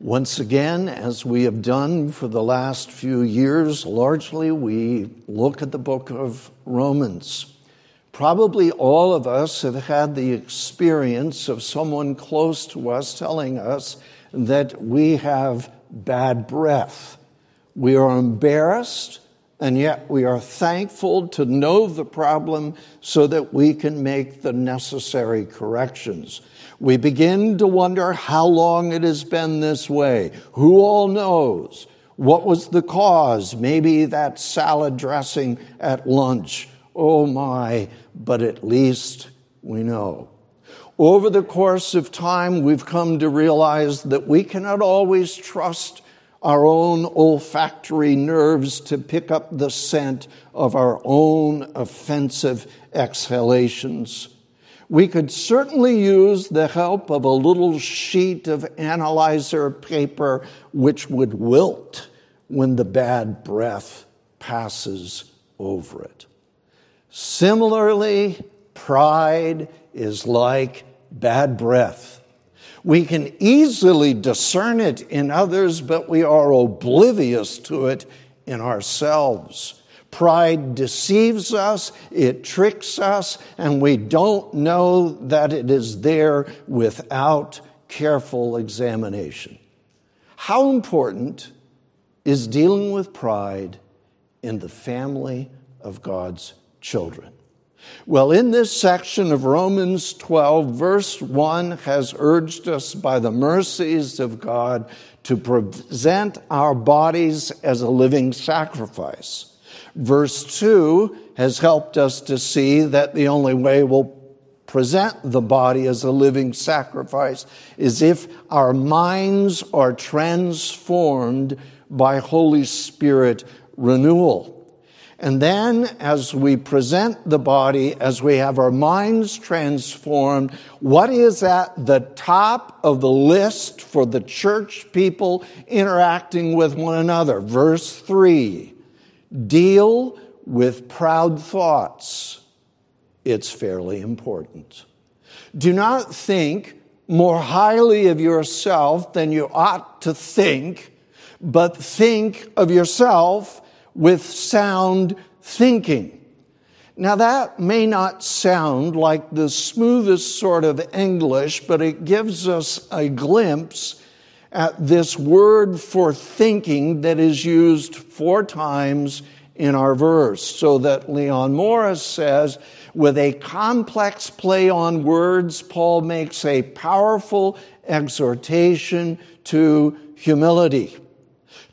Once again, as we have done for the last few years, largely we look at the book of Romans. Probably all of us have had the experience of someone close to us telling us that we have bad breath. We are embarrassed, and yet we are thankful to know the problem so that we can make the necessary corrections. We begin to wonder how long it has been this way. Who all knows? What was the cause? Maybe that salad dressing at lunch. Oh my, but at least we know. Over the course of time, we've come to realize that we cannot always trust our own olfactory nerves to pick up the scent of our own offensive exhalations. We could certainly use the help of a little sheet of analyzer paper which would wilt when the bad breath passes over it. Similarly, pride is like bad breath. We can easily discern it in others, but we are oblivious to it in ourselves. Pride deceives us, it tricks us, and we don't know that it is there without careful examination. How important is dealing with pride in the family of God's children? Well, in this section of Romans 12, verse 1 has urged us by the mercies of God to present our bodies as a living sacrifice. Verse 2 has helped us to see that the only way we'll present the body as a living sacrifice is if our minds are transformed by Holy Spirit renewal. And then, as we present the body, as we have our minds transformed, what is at the top of the list for the church people interacting with one another? Verse 3 Deal with proud thoughts. It's fairly important. Do not think more highly of yourself than you ought to think, but think of yourself with sound thinking. Now, that may not sound like the smoothest sort of English, but it gives us a glimpse at this word for thinking that is used four times in our verse. So that Leon Morris says, with a complex play on words, Paul makes a powerful exhortation to humility.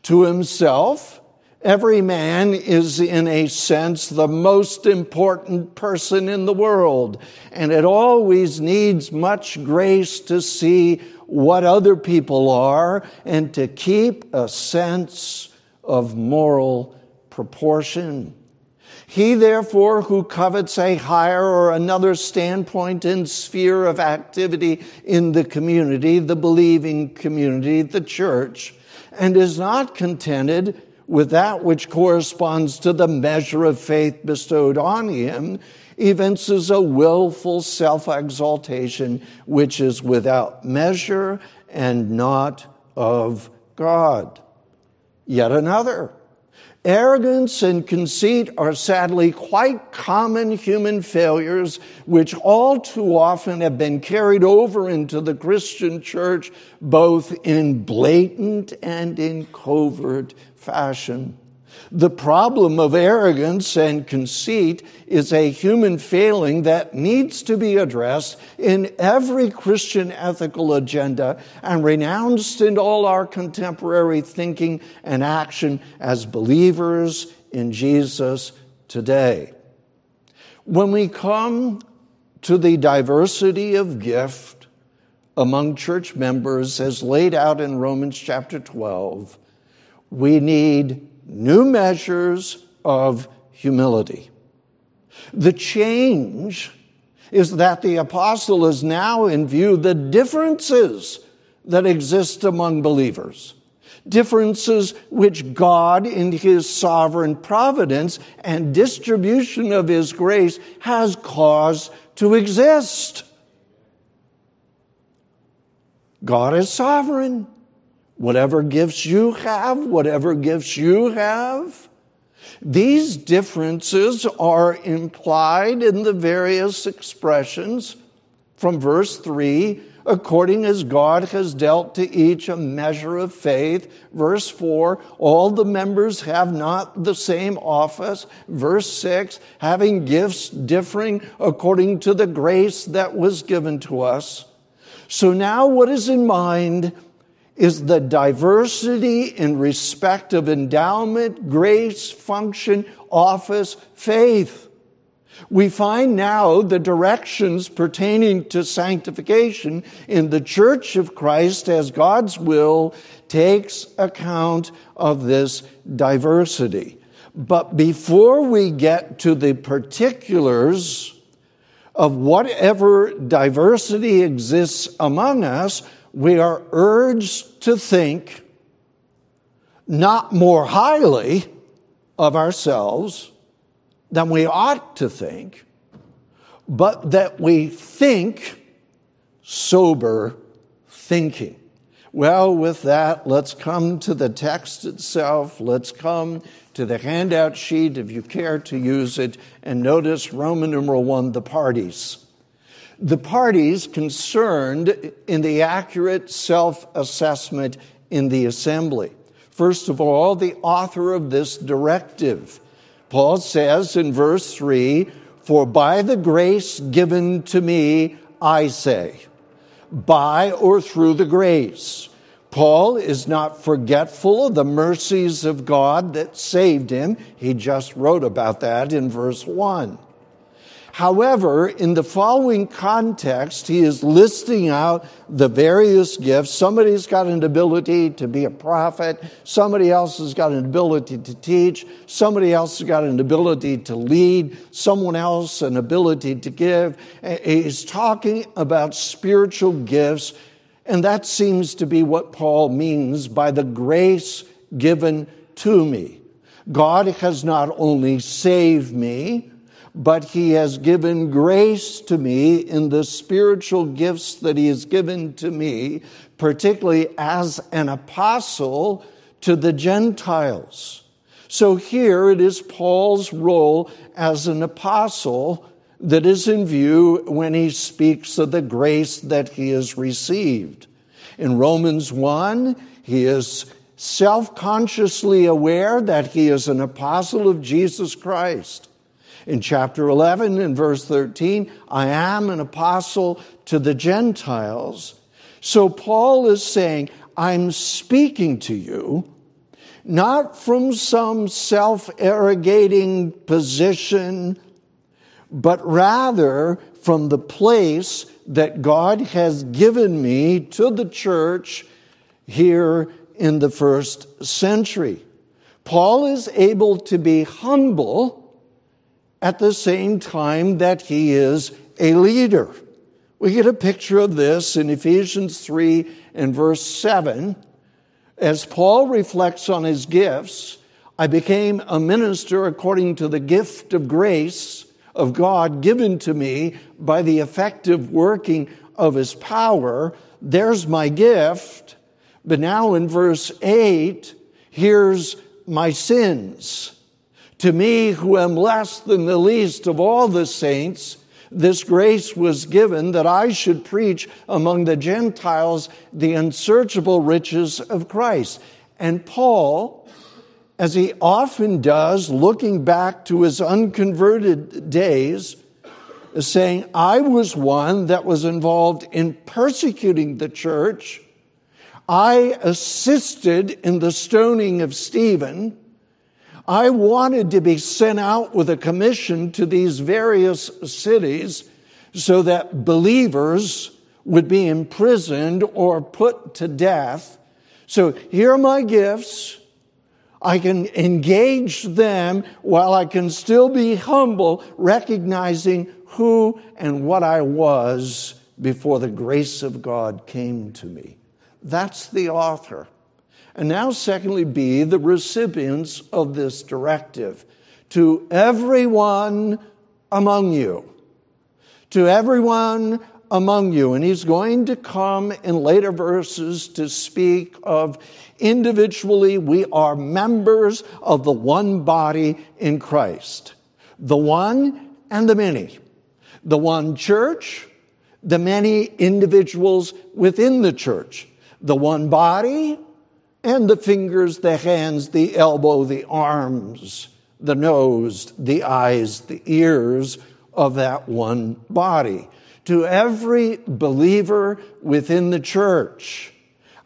To himself, every man is in a sense the most important person in the world, and it always needs much grace to see what other people are and to keep a sense of moral proportion. He, therefore, who covets a higher or another standpoint and sphere of activity in the community, the believing community, the church, and is not contented with that which corresponds to the measure of faith bestowed on him, evinces a willful self exaltation which is without measure and not of God. Yet another. Arrogance and conceit are sadly quite common human failures, which all too often have been carried over into the Christian church, both in blatant and in covert fashion. The problem of arrogance and conceit is a human failing that needs to be addressed in every Christian ethical agenda and renounced in all our contemporary thinking and action as believers in Jesus today. When we come to the diversity of gift among church members as laid out in Romans chapter 12, we need new measures of humility. The change is that the apostle is now in view the differences that exist among believers. Differences which God, in His sovereign providence and distribution of His grace, has caused to exist. God is sovereign. Whatever gifts you have, whatever gifts you have. These differences are implied in the various expressions from verse 3 according as God has dealt to each a measure of faith. Verse 4, all the members have not the same office. Verse 6, having gifts differing according to the grace that was given to us. So now what is in mind is the diversity in respect of endowment, grace, function, office, faith. We find now the directions pertaining to sanctification in the church of Christ as God's will takes account of this diversity. But before we get to the particulars of whatever diversity exists among us, we are urged to think not more highly of ourselves than we ought to think, but that we think sober thinking. Well, with that, let's come to the text itself. Let's come to the handout sheet if you care to use it, and notice Roman numeral one, the parties. The parties concerned in the accurate self assessment in the assembly. First of all, the author of this directive Paul says in verse 3 For by the grace given to me, I say, by or through the grace. Paul is not forgetful of the mercies of God that saved him. He just wrote about that in verse 1. However, in the following context, he is listing out the various gifts. Somebody's got an ability to be a prophet. Somebody else has got an ability to teach. Somebody else has got an ability to lead. Someone else an ability to give. He's talking about spiritual gifts. And that seems to be what Paul means by the grace given to me. God has not only saved me, but he has given grace to me in the spiritual gifts that he has given to me, particularly as an apostle to the Gentiles. So here it is Paul's role as an apostle that is in view when he speaks of the grace that he has received. In Romans 1, he is self consciously aware that he is an apostle of Jesus Christ. In chapter 11 and verse 13, I am an apostle to the Gentiles. So Paul is saying, I'm speaking to you not from some self arrogating position, but rather from the place that God has given me to the church here in the first century. Paul is able to be humble at the same time that he is a leader. We get a picture of this in Ephesians 3 and verse 7. As Paul reflects on his gifts, I became a minister according to the gift of grace of God given to me by the effective working of his power. There's my gift. But now in verse 8, here's my sins. To me, who am less than the least of all the saints, this grace was given that I should preach among the Gentiles the unsearchable riches of Christ. And Paul, as he often does, looking back to his unconverted days, is saying, I was one that was involved in persecuting the church. I assisted in the stoning of Stephen. I wanted to be sent out with a commission to these various cities so that believers would be imprisoned or put to death. So here are my gifts. I can engage them while I can still be humble, recognizing who and what I was before the grace of God came to me. That's the author. And now, secondly, be the recipients of this directive to everyone among you. To everyone among you. And he's going to come in later verses to speak of individually, we are members of the one body in Christ. The one and the many. The one church, the many individuals within the church. The one body, and the fingers, the hands, the elbow, the arms, the nose, the eyes, the ears of that one body. To every believer within the church,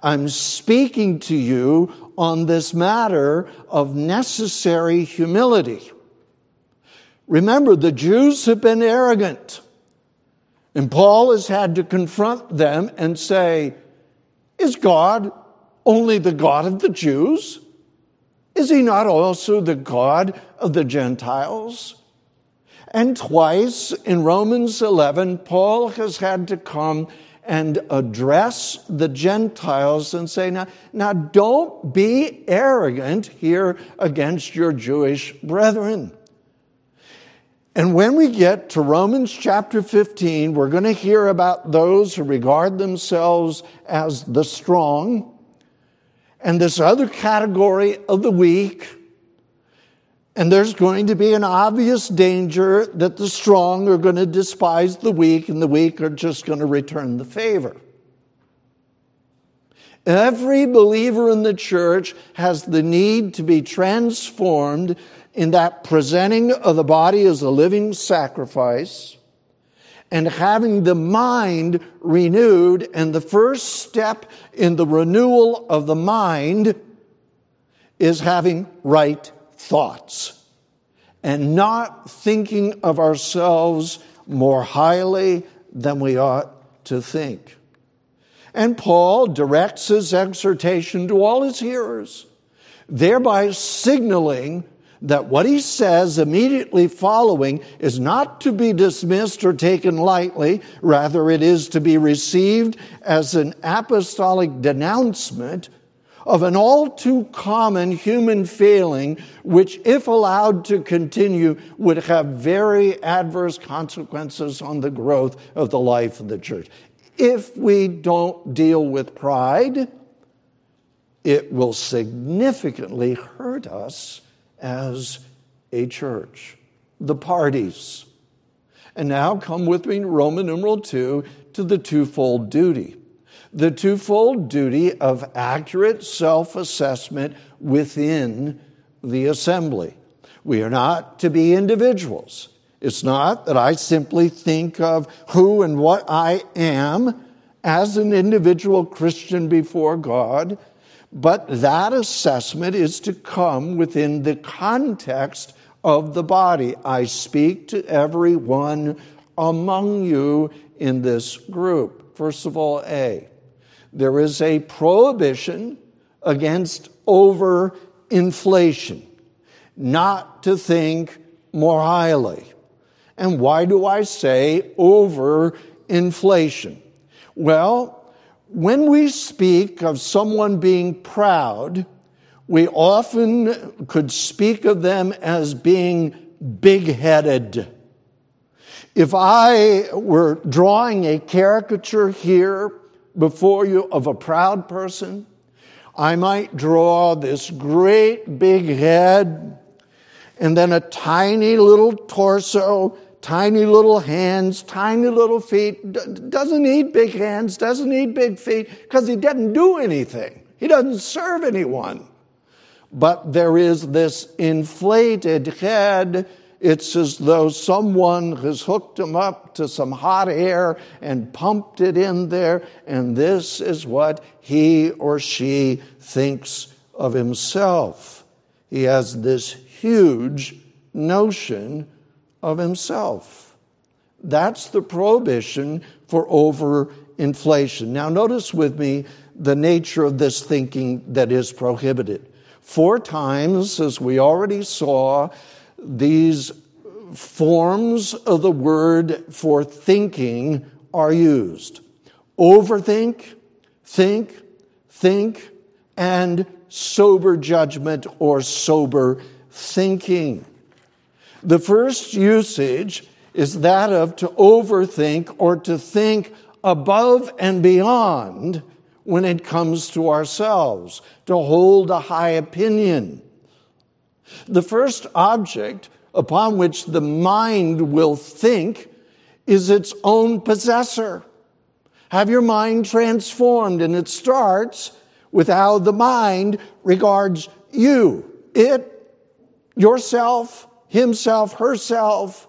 I'm speaking to you on this matter of necessary humility. Remember, the Jews have been arrogant. And Paul has had to confront them and say, Is God only the God of the Jews? Is he not also the God of the Gentiles? And twice in Romans 11, Paul has had to come and address the Gentiles and say, now, now don't be arrogant here against your Jewish brethren. And when we get to Romans chapter 15, we're going to hear about those who regard themselves as the strong and this other category of the weak. And there's going to be an obvious danger that the strong are going to despise the weak, and the weak are just going to return the favor. Every believer in the church has the need to be transformed in that presenting of the body as a living sacrifice and having the mind renewed. And the first step in the renewal of the mind is having right thoughts and not thinking of ourselves more highly than we ought to think. And Paul directs his exhortation to all his hearers, thereby signaling that what he says immediately following is not to be dismissed or taken lightly. Rather, it is to be received as an apostolic denouncement of an all too common human failing, which, if allowed to continue, would have very adverse consequences on the growth of the life of the church. If we don't deal with pride, it will significantly hurt us as a church. The parties. And now come with me, Roman numeral 2, to the twofold duty. The twofold duty of accurate self assessment within the assembly. We are not to be individuals. It's not that I simply think of who and what I am as an individual Christian before God. But that assessment is to come within the context of the body. I speak to everyone among you in this group. First of all, A, there is a prohibition against overinflation, not to think more highly. And why do I say overinflation? Well, when we speak of someone being proud, we often could speak of them as being big headed. If I were drawing a caricature here before you of a proud person, I might draw this great big head and then a tiny little torso tiny little hands, tiny little feet, doesn't need big hands, doesn't need big feet, because he doesn't do anything. He doesn't serve anyone. But there is this inflated head. It's as though someone has hooked him up to some hot air and pumped it in there, and this is what he or she thinks of himself. He has this huge notion of himself. That's the prohibition for overinflation. Now, notice with me the nature of this thinking that is prohibited. Four times, as we already saw, these forms of the word for thinking are used overthink, think, think, and sober judgment or sober thinking. The first usage is that of to overthink or to think above and beyond when it comes to ourselves, to hold a high opinion. The first object upon which the mind will think is its own possessor. Have your mind transformed, and it starts with how the mind regards you, it, yourself, himself, herself.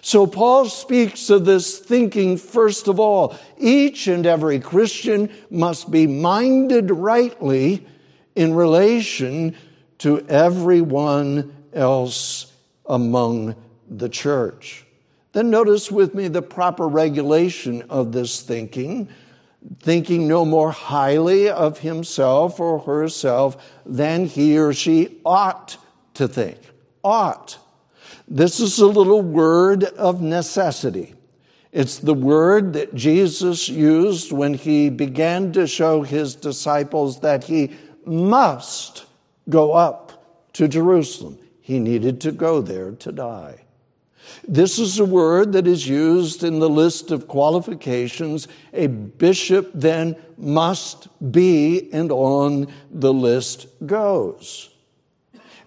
So Paul speaks of this thinking first of all. Each and every Christian must be minded rightly in relation to everyone else among the church. Then notice with me the proper regulation of this thinking, thinking no more highly of himself or herself than he or she ought to think. Ought. This is a little word of necessity. It's the word that Jesus used when he began to show his disciples that he must go up to Jerusalem. He needed to go there to die. This is a word that is used in the list of qualifications. A bishop then must be, and on the list goes.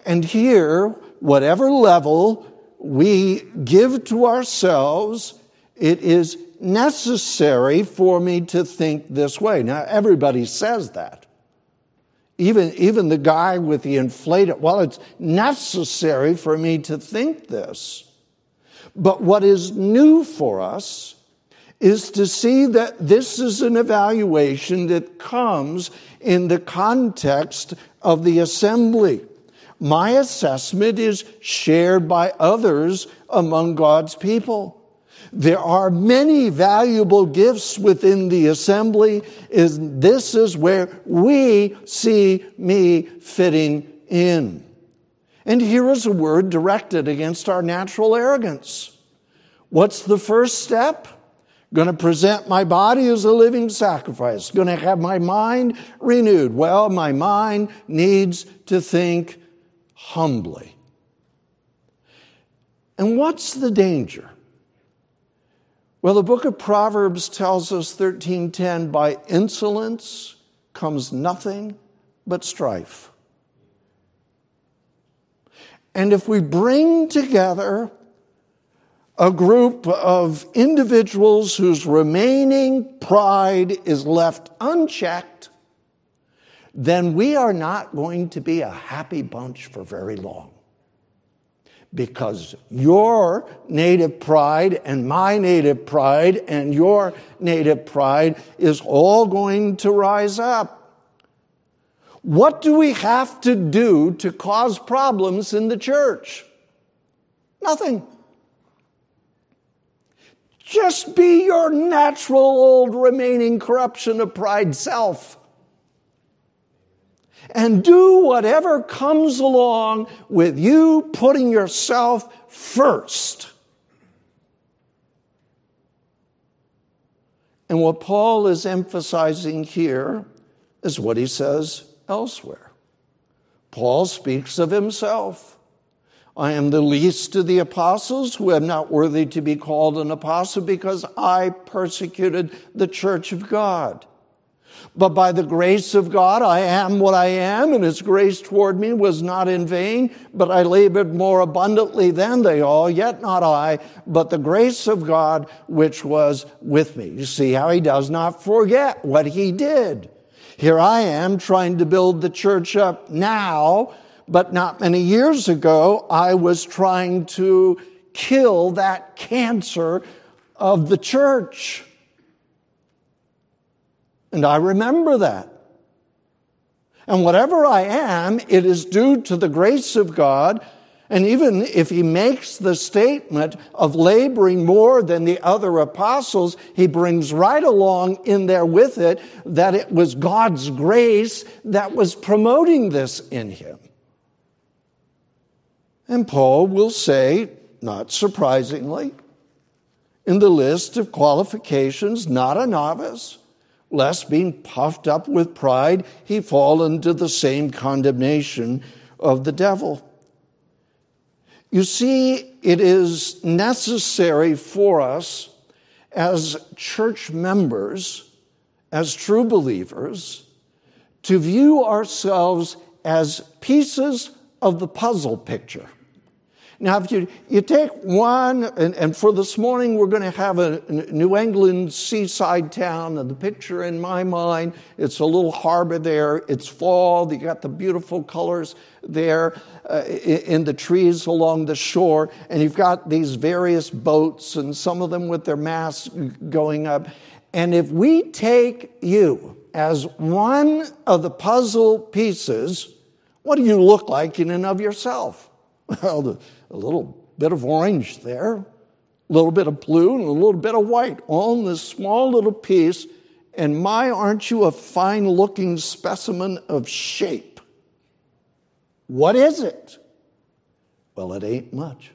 And here, whatever level we give to ourselves, it is necessary for me to think this way. Now, everybody says that. Even, even the guy with the inflated, well, it's necessary for me to think this. But what is new for us is to see that this is an evaluation that comes in the context of the assembly. My assessment is shared by others among God's people. There are many valuable gifts within the assembly. Is this is where we see me fitting in. And here is a word directed against our natural arrogance. What's the first step? Going to present my body as a living sacrifice. Going to have my mind renewed. Well, my mind needs to think humbly. And what's the danger? Well, the book of Proverbs tells us 13:10 by insolence comes nothing but strife. And if we bring together a group of individuals whose remaining pride is left unchecked, then we are not going to be a happy bunch for very long. Because your native pride and my native pride and your native pride is all going to rise up. What do we have to do to cause problems in the church? Nothing. Just be your natural old remaining corruption of pride self. And do whatever comes along with you putting yourself first. And what Paul is emphasizing here is what he says elsewhere. Paul speaks of himself. I am the least of the apostles who am not worthy to be called an apostle because I persecuted the church of God. But by the grace of God, I am what I am, and his grace toward me was not in vain, but I labored more abundantly than they all, yet not I, but the grace of God which was with me. You see how he does not forget what he did. Here I am trying to build the church up now, but not many years ago, I was trying to kill that cancer of the church. And I remember that. And whatever I am, it is due to the grace of God and even if he makes the statement of laboring more than the other apostles, he brings right along in there with it that it was God's grace that was promoting this in him. And Paul will say, not surprisingly, in the list of qualifications, not a novice, lest being puffed up with pride, he fall into the same condemnation of the devil. You see, it is necessary for us as church members, as true believers, to view ourselves as pieces of the puzzle picture. Now, if you, you take one, and, and for this morning, we're going to have a New England seaside town, and the picture in my mind, it's a little harbor there, it's fall, you got the beautiful colors there uh, in the trees along the shore, and you've got these various boats, and some of them with their masts going up. And if we take you as one of the puzzle pieces, what do you look like in and of yourself? Well, the, a little bit of orange there, a little bit of blue, and a little bit of white, in this small little piece. And my, aren't you a fine looking specimen of shape? What is it? Well, it ain't much.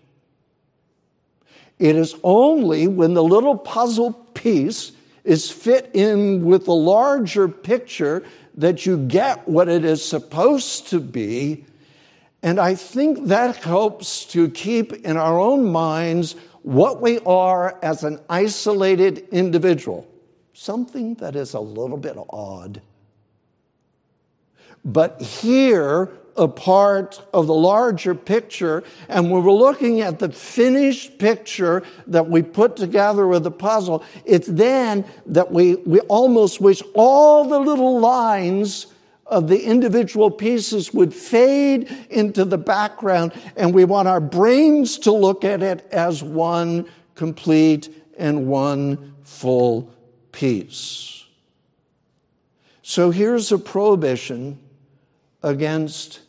It is only when the little puzzle piece is fit in with the larger picture that you get what it is supposed to be and I think that helps to keep in our own minds what we are as an isolated individual, something that is a little bit odd. But here, a part of the larger picture, and when we're looking at the finished picture that we put together with the puzzle, it's then that we, we almost wish all the little lines of the individual pieces would fade into the background, and we want our brains to look at it as one complete and one full piece. So here's a prohibition against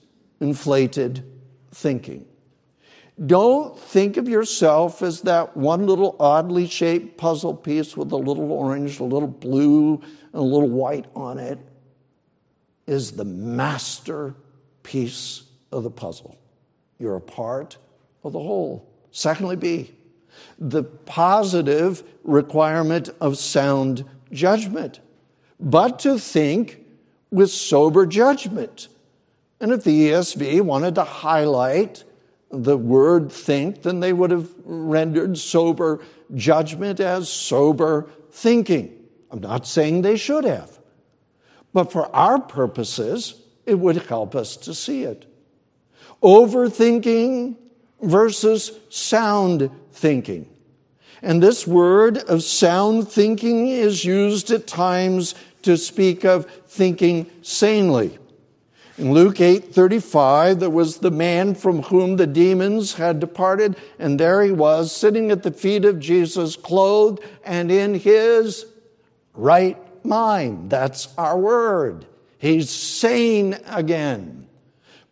inflated thinking. Don't think of yourself as that one little oddly shaped puzzle piece with a little orange, a little blue, and a little white on it is the masterpiece of the puzzle. You're a part of the whole. Secondly, B, the positive requirement of sound judgment, but to think with sober judgment. And if the ESV wanted to highlight the word think, then they would have rendered sober judgment as sober thinking. I'm not saying they should have. But for our purposes, it would help us to see it. Overthinking versus sound thinking. And this word of sound thinking is used at times to speak of thinking sanely. In Luke 8:35 there was the man from whom the demons had departed and there he was sitting at the feet of Jesus clothed and in his right mind. That's our word. He's sane again.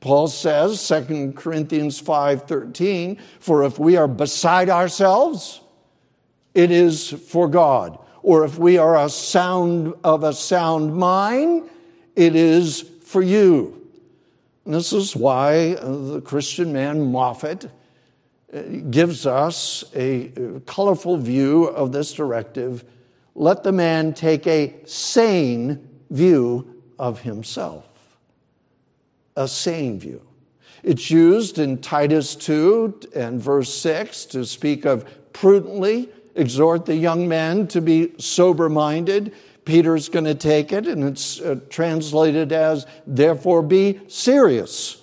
Paul says, 2 Corinthians 5:13, for if we are beside ourselves, it is for God. Or if we are a sound of a sound mind, it is for you. And this is why the Christian man Moffatt uh, gives us a colorful view of this directive let the man take a sane view of himself. A sane view. It's used in Titus 2 and verse 6 to speak of prudently, exhort the young man to be sober minded. Peter's going to take it, and it's uh, translated as, therefore be serious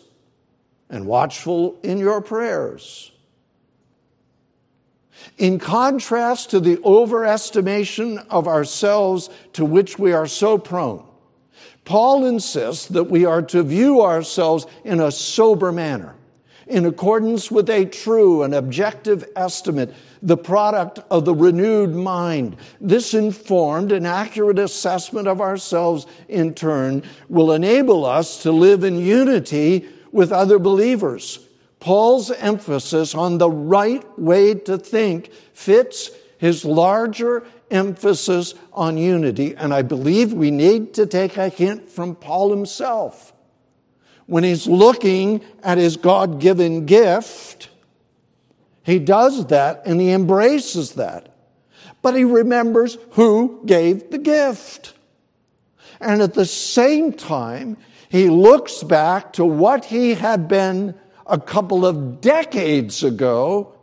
and watchful in your prayers. In contrast to the overestimation of ourselves to which we are so prone, Paul insists that we are to view ourselves in a sober manner, in accordance with a true and objective estimate, the product of the renewed mind. This informed and accurate assessment of ourselves, in turn, will enable us to live in unity with other believers Paul's emphasis on the right way to think fits his larger emphasis on unity. And I believe we need to take a hint from Paul himself. When he's looking at his God given gift, he does that and he embraces that. But he remembers who gave the gift. And at the same time, he looks back to what he had been a couple of decades ago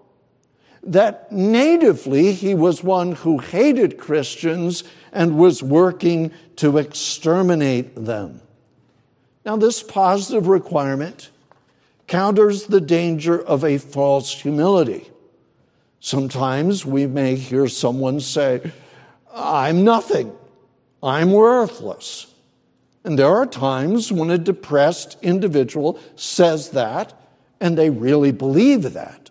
that natively he was one who hated Christians and was working to exterminate them. Now, this positive requirement counters the danger of a false humility. Sometimes we may hear someone say, I'm nothing, I'm worthless. And there are times when a depressed individual says that, and they really believe that.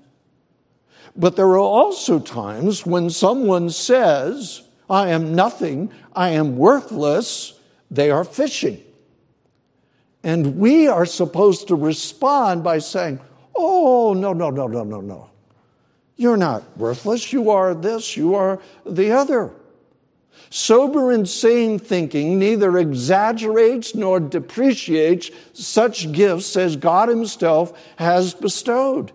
But there are also times when someone says, I am nothing, I am worthless, they are fishing. And we are supposed to respond by saying, Oh, no, no, no, no, no, no. You're not worthless. You are this, you are the other. Sober and sane thinking neither exaggerates nor depreciates such gifts as God Himself has bestowed.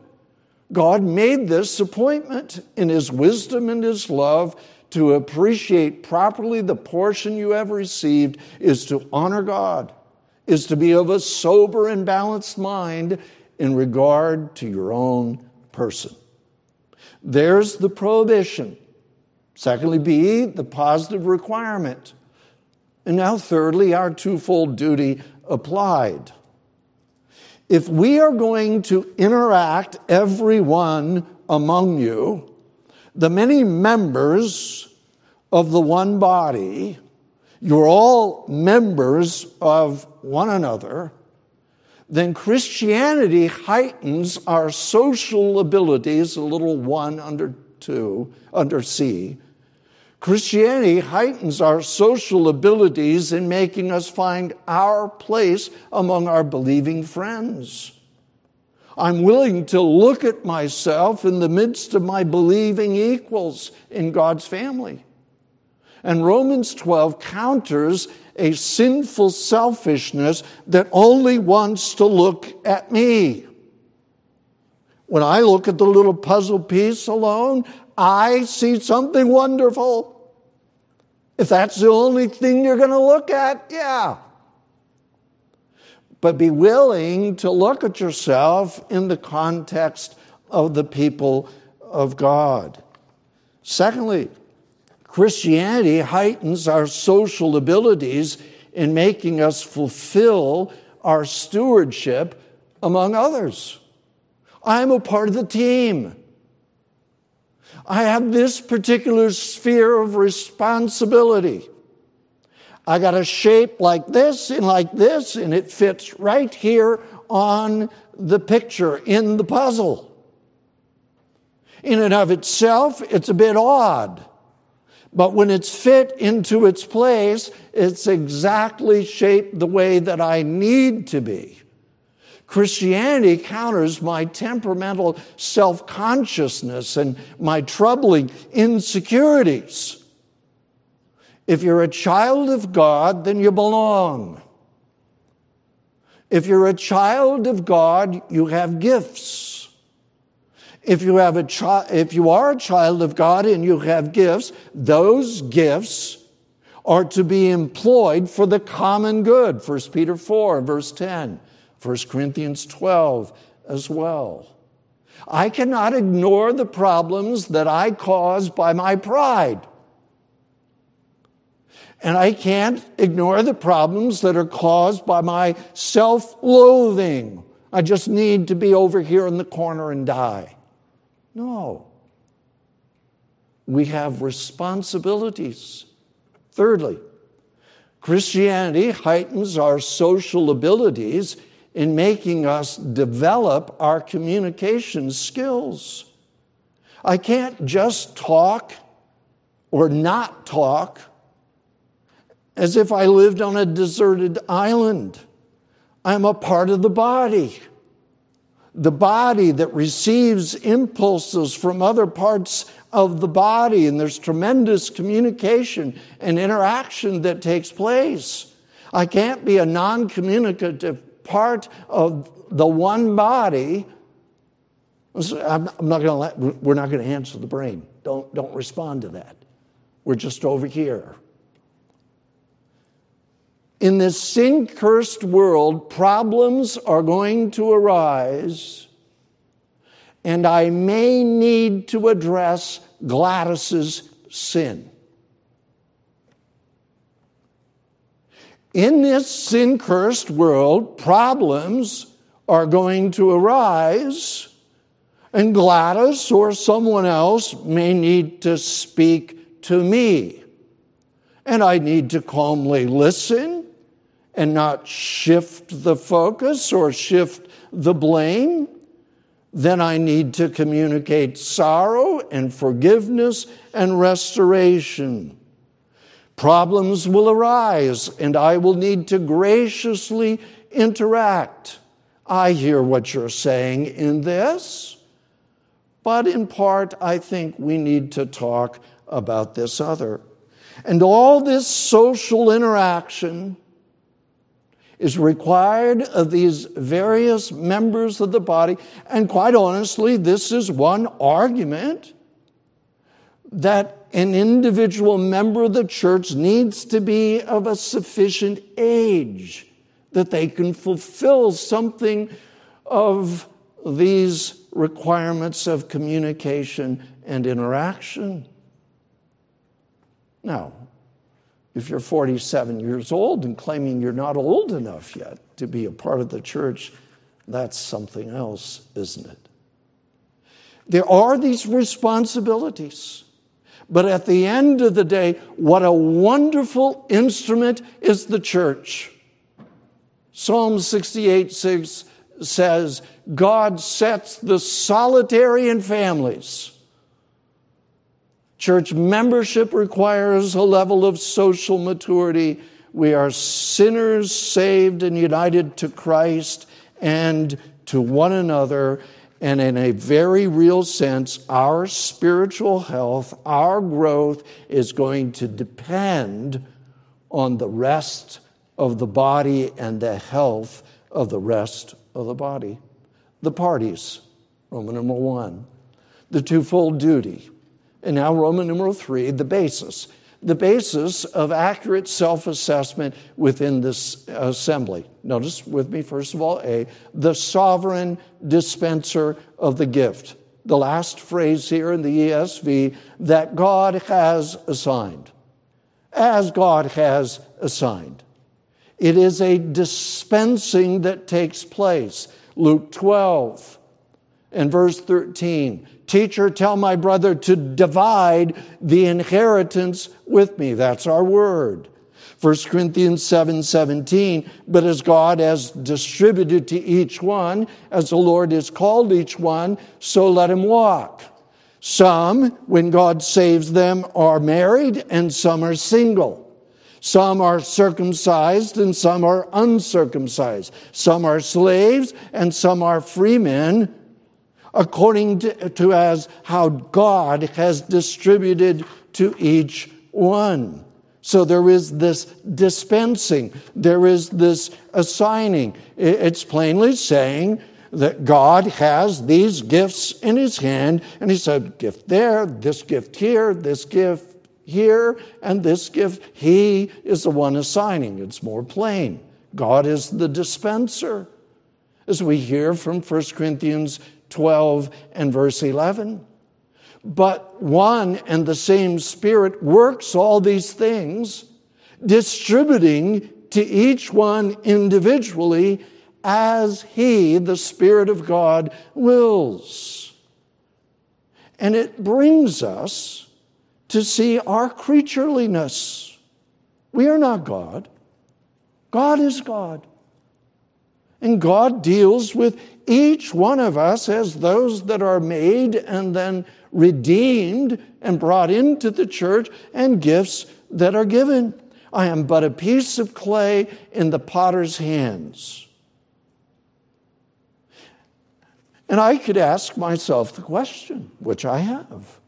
God made this appointment in His wisdom and His love to appreciate properly the portion you have received is to honor God, is to be of a sober and balanced mind in regard to your own person. There's the prohibition. Secondly, B, the positive requirement. And now, thirdly, our twofold duty applied. If we are going to interact, everyone among you, the many members of the one body, you're all members of one another, then Christianity heightens our social abilities, a little one under two, under C. Christianity heightens our social abilities in making us find our place among our believing friends. I'm willing to look at myself in the midst of my believing equals in God's family. And Romans 12 counters a sinful selfishness that only wants to look at me. When I look at the little puzzle piece alone, I see something wonderful. If that's the only thing you're going to look at, yeah. But be willing to look at yourself in the context of the people of God. Secondly, Christianity heightens our social abilities in making us fulfill our stewardship among others. I'm a part of the team. I have this particular sphere of responsibility. I got a shape like this and like this, and it fits right here on the picture in the puzzle. In and of itself, it's a bit odd. But when it's fit into its place, it's exactly shaped the way that I need to be. Christianity counters my temperamental self consciousness and my troubling insecurities. If you're a child of God, then you belong. If you're a child of God, you have gifts. If you, have a chi- if you are a child of God and you have gifts, those gifts are to be employed for the common good. 1 Peter 4, verse 10, 1 Corinthians 12 as well. I cannot ignore the problems that I cause by my pride. And I can't ignore the problems that are caused by my self loathing. I just need to be over here in the corner and die. No. We have responsibilities. Thirdly, Christianity heightens our social abilities in making us develop our communication skills. I can't just talk or not talk as if I lived on a deserted island. I'm a part of the body the body that receives impulses from other parts of the body, and there's tremendous communication and interaction that takes place. I can't be a non communicative part of the one body. I'm not going to we're not going to answer the brain. Don't, don't respond to that. We're just over here. In this sin cursed world, problems are going to arise, and I may need to address Gladys's sin. In this sin cursed world, problems are going to arise, and Gladys or someone else may need to speak to me. And I need to calmly listen and not shift the focus or shift the blame. Then I need to communicate sorrow and forgiveness and restoration. Problems will arise, and I will need to graciously interact. I hear what you're saying in this, but in part, I think we need to talk about this other. And all this social interaction is required of these various members of the body. And quite honestly, this is one argument that an individual member of the church needs to be of a sufficient age that they can fulfill something of these requirements of communication and interaction. Now, if you're 47 years old and claiming you're not old enough yet to be a part of the church, that's something else, isn't it? There are these responsibilities. But at the end of the day, what a wonderful instrument is the church. Psalm 68 6 says, God sets the solitary in families. Church membership requires a level of social maturity. We are sinners saved and united to Christ and to one another. And in a very real sense, our spiritual health, our growth is going to depend on the rest of the body and the health of the rest of the body. The parties, Roman number one. The twofold duty. And now, Roman number three, the basis the basis of accurate self assessment within this assembly. Notice with me, first of all, A, the sovereign dispenser of the gift. The last phrase here in the ESV that God has assigned. As God has assigned. It is a dispensing that takes place. Luke 12 and verse 13 Teacher, tell my brother to divide the inheritance with me. That's our word. 1 Corinthians 7 17, but as God has distributed to each one, as the Lord has called each one, so let him walk. Some, when God saves them, are married and some are single. Some are circumcised and some are uncircumcised. Some are slaves and some are free men according to, to as how God has distributed to each one. So there is this dispensing, there is this assigning. It's plainly saying that God has these gifts in his hand, and he said, gift there, this gift here, this gift here, and this gift. He is the one assigning. It's more plain. God is the dispenser. As we hear from 1 Corinthians 12 and verse 11. But one and the same Spirit works all these things, distributing to each one individually as He, the Spirit of God, wills. And it brings us to see our creatureliness. We are not God, God is God. And God deals with each one of us as those that are made and then redeemed and brought into the church and gifts that are given. I am but a piece of clay in the potter's hands. And I could ask myself the question, which I have.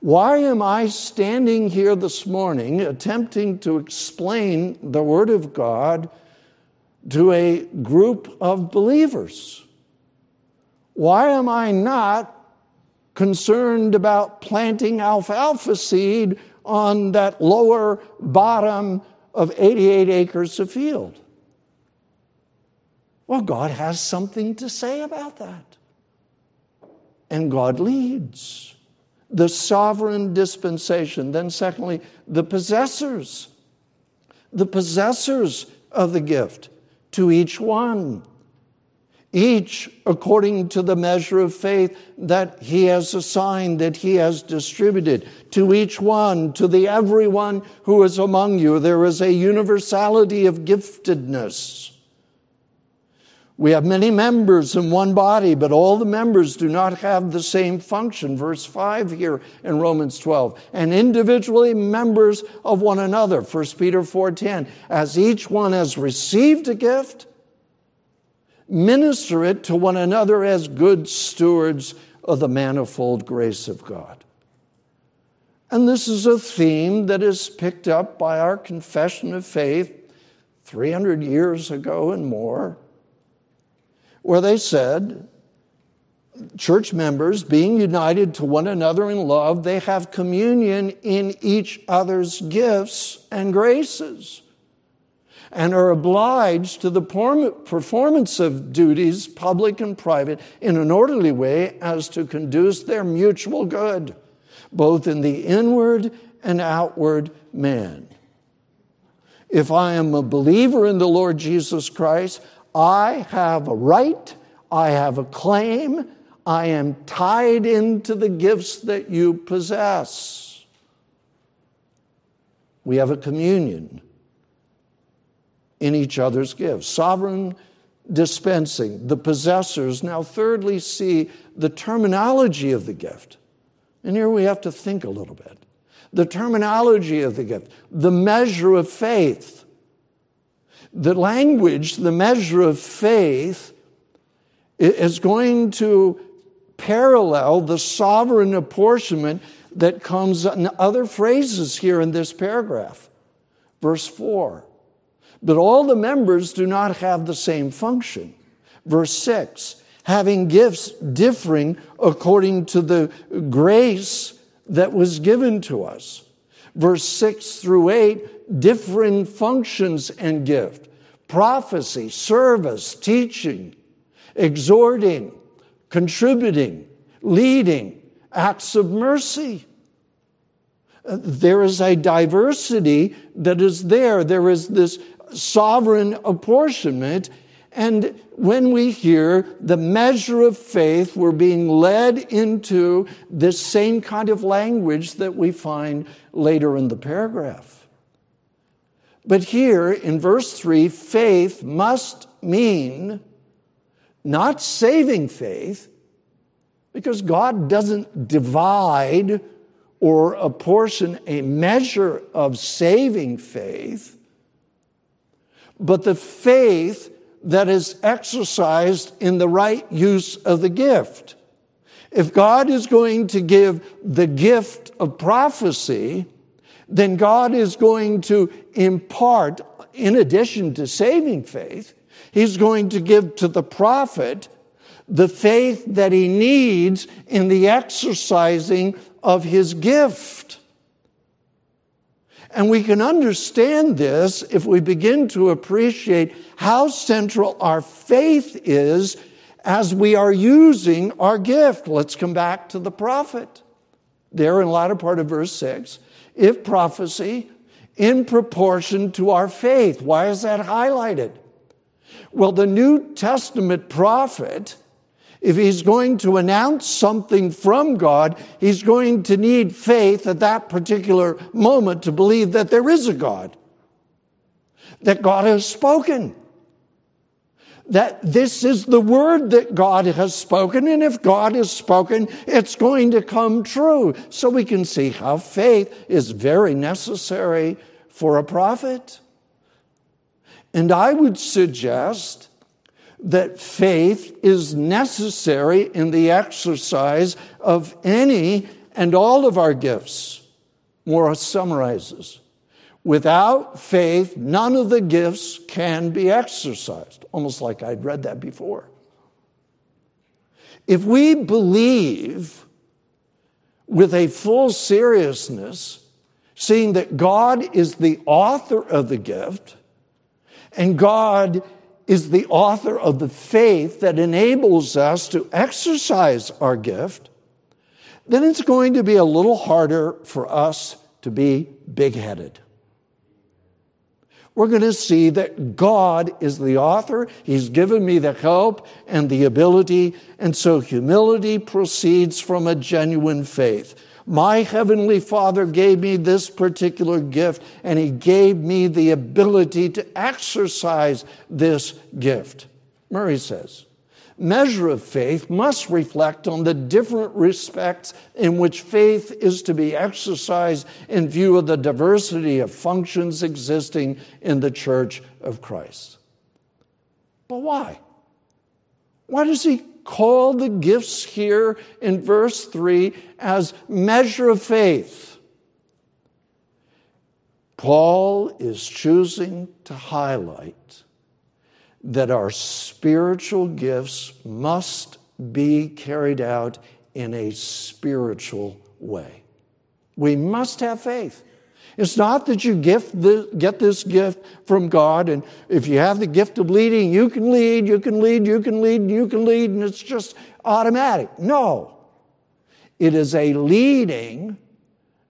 Why am I standing here this morning attempting to explain the Word of God to a group of believers? Why am I not concerned about planting alfalfa seed on that lower bottom of 88 acres of field? Well, God has something to say about that. and God leads. The sovereign dispensation. Then, secondly, the possessors. The possessors of the gift to each one each according to the measure of faith that he has assigned, that he has distributed. To each one, to the everyone who is among you, there is a universality of giftedness. We have many members in one body, but all the members do not have the same function. Verse 5 here in Romans 12. And individually members of one another. 1 Peter 4:10. As each one has received a gift, minister it to one another as good stewards of the manifold grace of God. And this is a theme that is picked up by our confession of faith 300 years ago and more, where they said, church members being united to one another in love, they have communion in each other's gifts and graces and are obliged to the performance of duties, public and private, in an orderly way as to conduce their mutual good, both in the inward and outward man. If I am a believer in the Lord Jesus Christ, I have a right, I have a claim, I am tied into the gifts that you possess. We have a communion in each other's gifts. Sovereign dispensing, the possessors. Now, thirdly, see the terminology of the gift. And here we have to think a little bit. The terminology of the gift, the measure of faith. The language, the measure of faith, is going to parallel the sovereign apportionment that comes in other phrases here in this paragraph. Verse 4 but all the members do not have the same function. Verse 6 having gifts differing according to the grace that was given to us. Verse 6 through 8 differing functions and gift prophecy, service, teaching, exhorting, contributing, leading, acts of mercy. There is a diversity that is there. There is this sovereign apportionment. And when we hear the measure of faith, we're being led into this same kind of language that we find later in the paragraph. But here in verse 3, faith must mean not saving faith, because God doesn't divide or apportion a measure of saving faith but the faith that is exercised in the right use of the gift. If God is going to give the gift of prophecy, then God is going to impart, in addition to saving faith, He's going to give to the prophet the faith that he needs in the exercising of his gift. And we can understand this if we begin to appreciate how central our faith is as we are using our gift. Let's come back to the prophet. There in the latter part of verse 6. If prophecy, in proportion to our faith. Why is that highlighted? Well, the New Testament prophet if he's going to announce something from God, he's going to need faith at that particular moment to believe that there is a God, that God has spoken, that this is the word that God has spoken, and if God has spoken, it's going to come true. So we can see how faith is very necessary for a prophet. And I would suggest that faith is necessary in the exercise of any and all of our gifts. Morris summarizes Without faith, none of the gifts can be exercised. Almost like I'd read that before. If we believe with a full seriousness, seeing that God is the author of the gift and God is the author of the faith that enables us to exercise our gift, then it's going to be a little harder for us to be big headed. We're going to see that God is the author. He's given me the help and the ability. And so humility proceeds from a genuine faith. My Heavenly Father gave me this particular gift, and He gave me the ability to exercise this gift. Murray says, measure of faith must reflect on the different respects in which faith is to be exercised in view of the diversity of functions existing in the church of Christ. But why? Why does he call the gifts here in verse 3 as measure of faith? Paul is choosing to highlight that our spiritual gifts must be carried out in a spiritual way. We must have faith. It's not that you get this gift from God, and if you have the gift of leading, you can lead, you can lead, you can lead, you can lead, and it's just automatic. No. It is a leading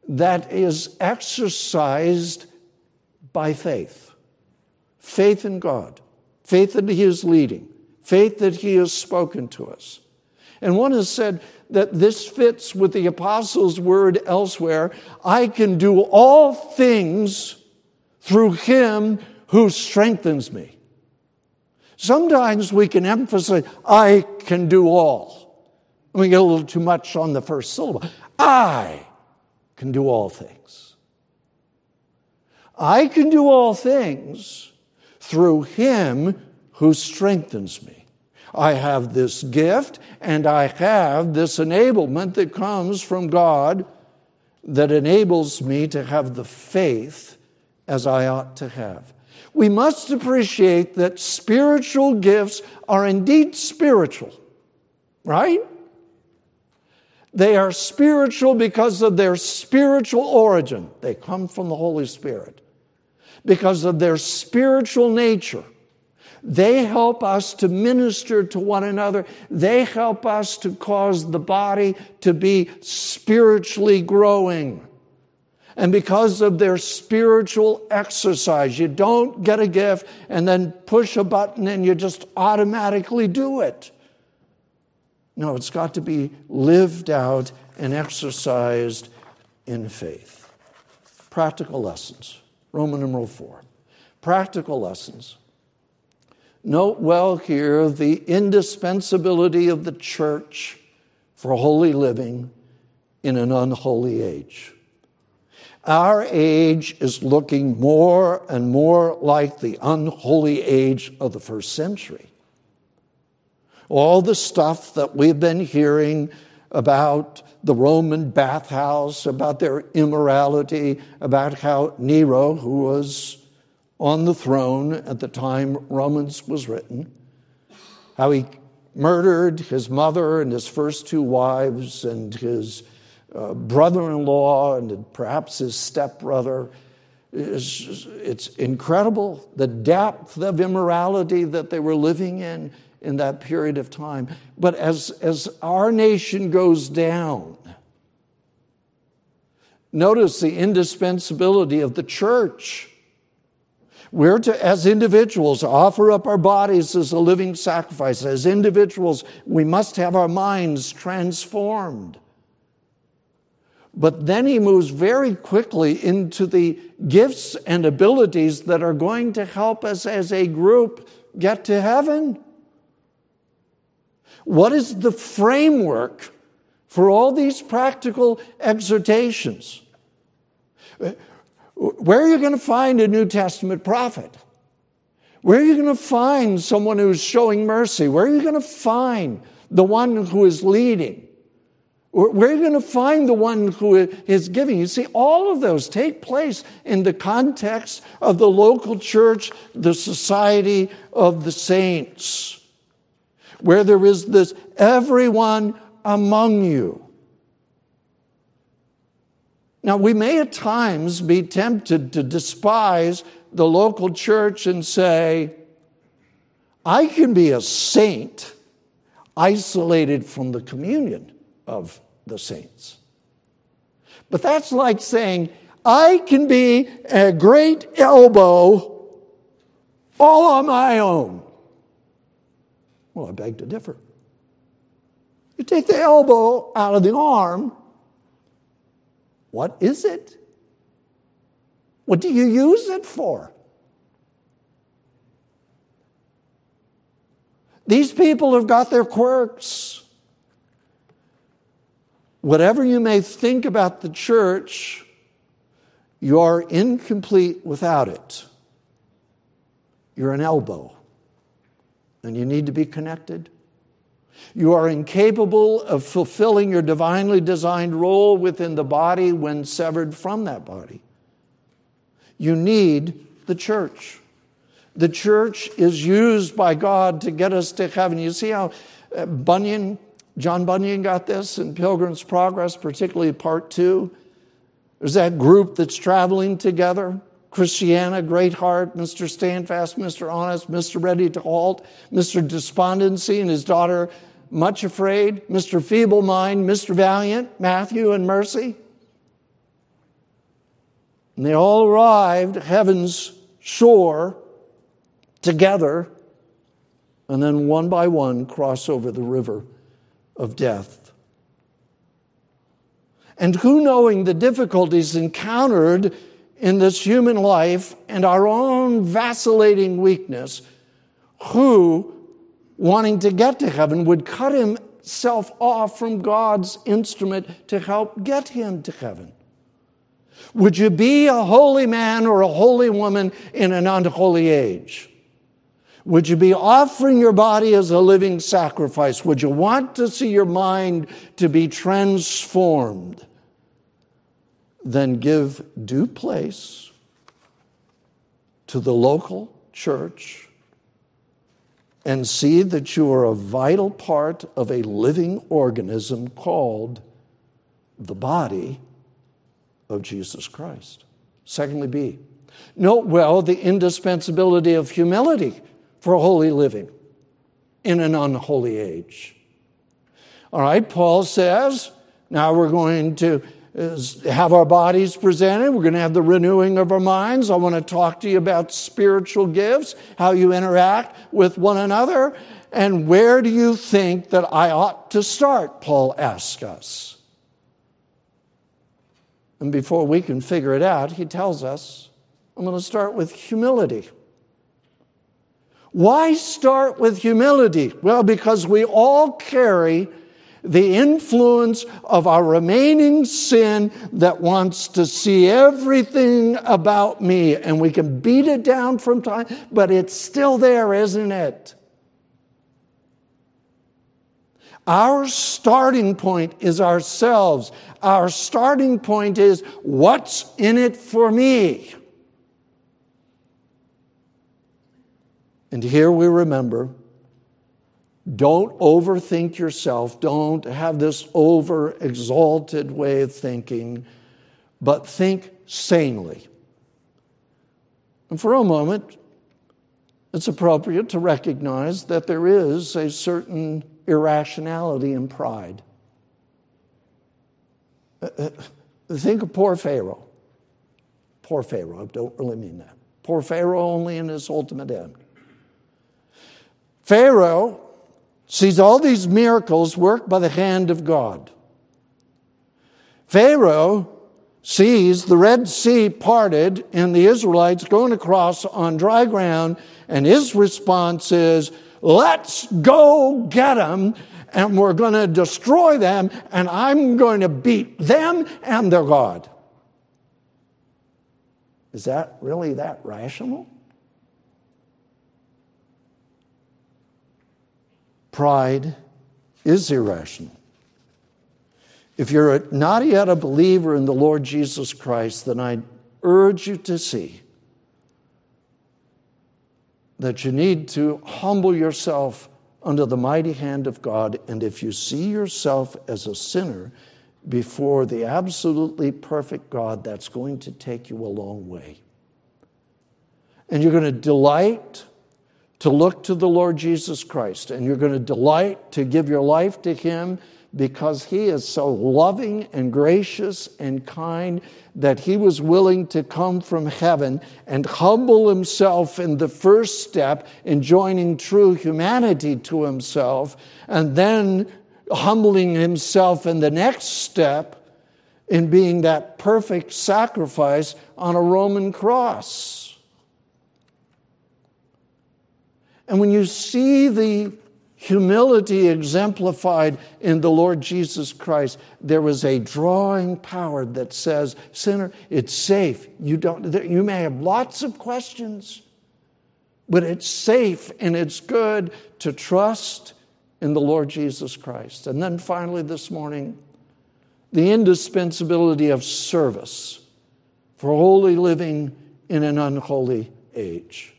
that is exercised by faith. Faith in God faith that He is leading, faith that He has spoken to us. And one has said that this fits with the apostles' word elsewhere I can do all things through Him who strengthens me. Sometimes we can emphasize, I can do all. We get a little too much on the first syllable. I can do all things. I can do all things through him who strengthens me. I have this gift and I have this enablement that comes from God that enables me to have the faith as I ought to have. We must appreciate that spiritual gifts are indeed spiritual, right? They are spiritual because of their spiritual origin. They come from the Holy Spirit because of their spiritual nature. They help us to minister to one another. They help us to cause the body to be spiritually growing. And because of their spiritual exercise, you don't get a gift and then push a button and you just automatically do it. No, it's got to be lived out and exercised in faith. Practical lessons. Roman numeral 4. Practical lessons. Note well here the indispensability of the church for holy living in an unholy age. Our age is looking more and more like the unholy age of the first century. All the stuff that we've been hearing about the Roman bathhouse, about their immorality, about how Nero, who was on the throne at the time Romans was written, how he murdered his mother and his first two wives and his uh, brother in law and perhaps his stepbrother. It's, it's incredible the depth of immorality that they were living in in that period of time. But as, as our nation goes down, notice the indispensability of the church. We're to, as individuals, offer up our bodies as a living sacrifice. As individuals, we must have our minds transformed. But then he moves very quickly into the gifts and abilities that are going to help us as a group get to heaven. What is the framework for all these practical exhortations? Where are you going to find a New Testament prophet? Where are you going to find someone who's showing mercy? Where are you going to find the one who is leading? Where are you going to find the one who is giving? You see, all of those take place in the context of the local church, the society of the saints where there is this everyone among you. Now, we may at times be tempted to despise the local church and say, I can be a saint isolated from the communion of the saints. But that's like saying, I can be a great elbow all on my own. Well, I beg to differ. You take the elbow out of the arm, what is it? What do you use it for? These people have got their quirks. Whatever you may think about the church, you're incomplete without it. You're an elbow, and you need to be connected. You are incapable of fulfilling your divinely designed role within the body when severed from that body. You need the church. The church is used by God to get us to heaven. You see how uh, Bunyan, John Bunyan got this in Pilgrim's Progress, particularly part two? There's that group that's traveling together. Christiana, Greatheart, Mr. Standfast, Mr. Honest, Mr. Ready to Halt, Mr. Despondency, and his daughter, Much Afraid, Mr. Feeble Mind, Mr. Valiant, Matthew, and Mercy. And they all arrived heaven's shore together, and then one by one cross over the river of death. And who, knowing the difficulties encountered in this human life and our own vacillating weakness, who, wanting to get to heaven, would cut himself off from God's instrument to help get him to heaven? Would you be a holy man or a holy woman in an unholy age? Would you be offering your body as a living sacrifice? Would you want to see your mind to be transformed? Then give due place to the local church and see that you are a vital part of a living organism called the body of Jesus Christ. Secondly, B. Note well the indispensability of humility for holy living in an unholy age. All right, Paul says, now we're going to have our bodies presented. We're going to have the renewing of our minds. I want to talk to you about spiritual gifts, how you interact with one another. And where do you think that I ought to start? Paul asks us. And before we can figure it out, he tells us, I'm going to start with humility. Why start with humility? Well, because we all carry the influence of our remaining sin that wants to see everything about me, and we can beat it down from time, but it's still there, isn't it? Our starting point is ourselves. Our starting point is what's in it for me? And here we remember don't overthink yourself. Don't have this over exalted way of thinking, but think sanely. And for a moment, it's appropriate to recognize that there is a certain irrationality in pride. Uh, uh, think of poor Pharaoh. Poor Pharaoh, I don't really mean that. Poor Pharaoh only in his ultimate end. Pharaoh sees all these miracles worked by the hand of God. Pharaoh sees the Red Sea parted and the Israelites going across on dry ground, and his response is, Let's go get them, and we're going to destroy them, and I'm going to beat them and their God. Is that really that rational? Pride is irrational. If you're not yet a believer in the Lord Jesus Christ, then I urge you to see that you need to humble yourself under the mighty hand of God. And if you see yourself as a sinner before the absolutely perfect God, that's going to take you a long way. And you're going to delight to look to the Lord Jesus Christ and you're going to delight to give your life to Him because He is so loving and gracious and kind that He was willing to come from heaven and humble Himself in the first step in joining true humanity to Himself, and then humbling Himself in the next step in being that perfect sacrifice on a Roman cross. And when you see the humility exemplified in the Lord Jesus Christ, there was a drawing power that says, Sinner, it's safe. You, don't, you may have lots of questions, but it's safe and it's good to trust in the Lord Jesus Christ. And then finally, this morning, the indispensability of service for holy living in an unholy age.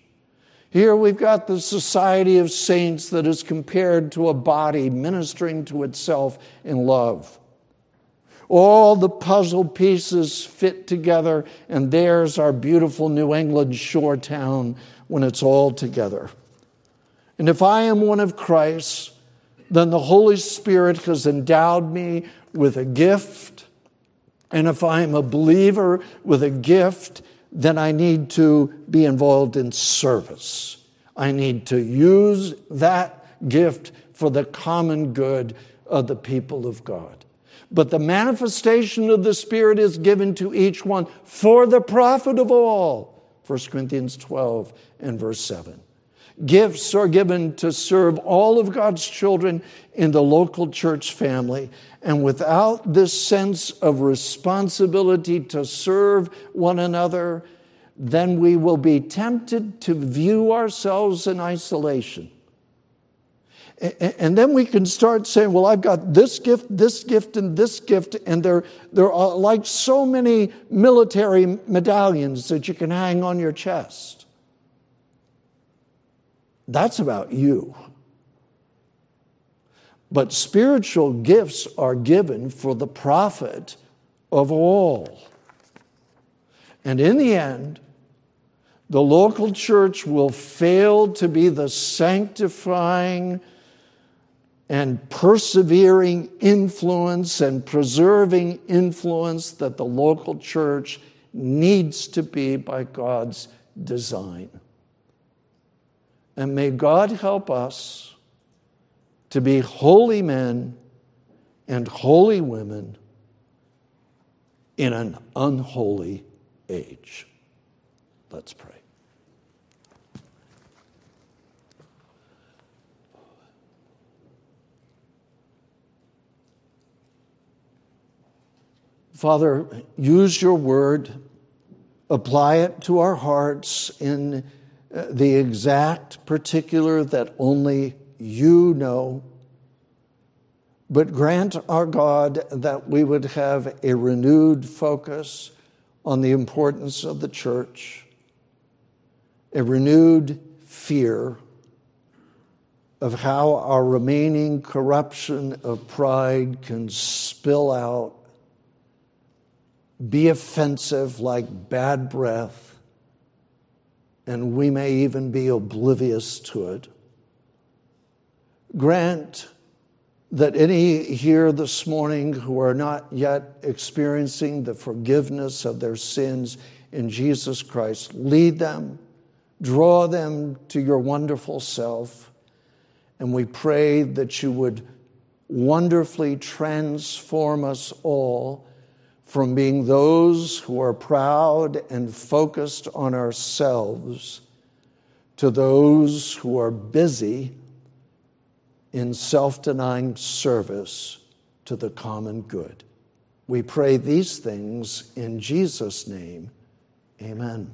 Here we've got the society of saints that is compared to a body ministering to itself in love. All the puzzle pieces fit together, and there's our beautiful New England shore town when it's all together. And if I am one of Christ's, then the Holy Spirit has endowed me with a gift. And if I'm a believer with a gift, then I need to be involved in service. I need to use that gift for the common good of the people of God. But the manifestation of the Spirit is given to each one for the profit of all. 1 Corinthians 12 and verse 7. Gifts are given to serve all of God's children in the local church family. And without this sense of responsibility to serve one another, then we will be tempted to view ourselves in isolation. And then we can start saying, well, I've got this gift, this gift, and this gift, and they're, they're like so many military medallions that you can hang on your chest. That's about you. But spiritual gifts are given for the profit of all. And in the end, the local church will fail to be the sanctifying and persevering influence and preserving influence that the local church needs to be by God's design. And may God help us to be holy men and holy women in an unholy age. Let's pray. Father, use your word, apply it to our hearts in uh, the exact particular that only you know. But grant our God that we would have a renewed focus on the importance of the church, a renewed fear of how our remaining corruption of pride can spill out, be offensive like bad breath and we may even be oblivious to it. Grant that any here this morning who are not yet experiencing the forgiveness of their sins in Jesus Christ, lead them, draw them to your wonderful self, and we pray that you would wonderfully transform us all from being those who are proud and focused on ourselves to those who are busy in self denying service to the common good. We pray these things in Jesus' name. Amen.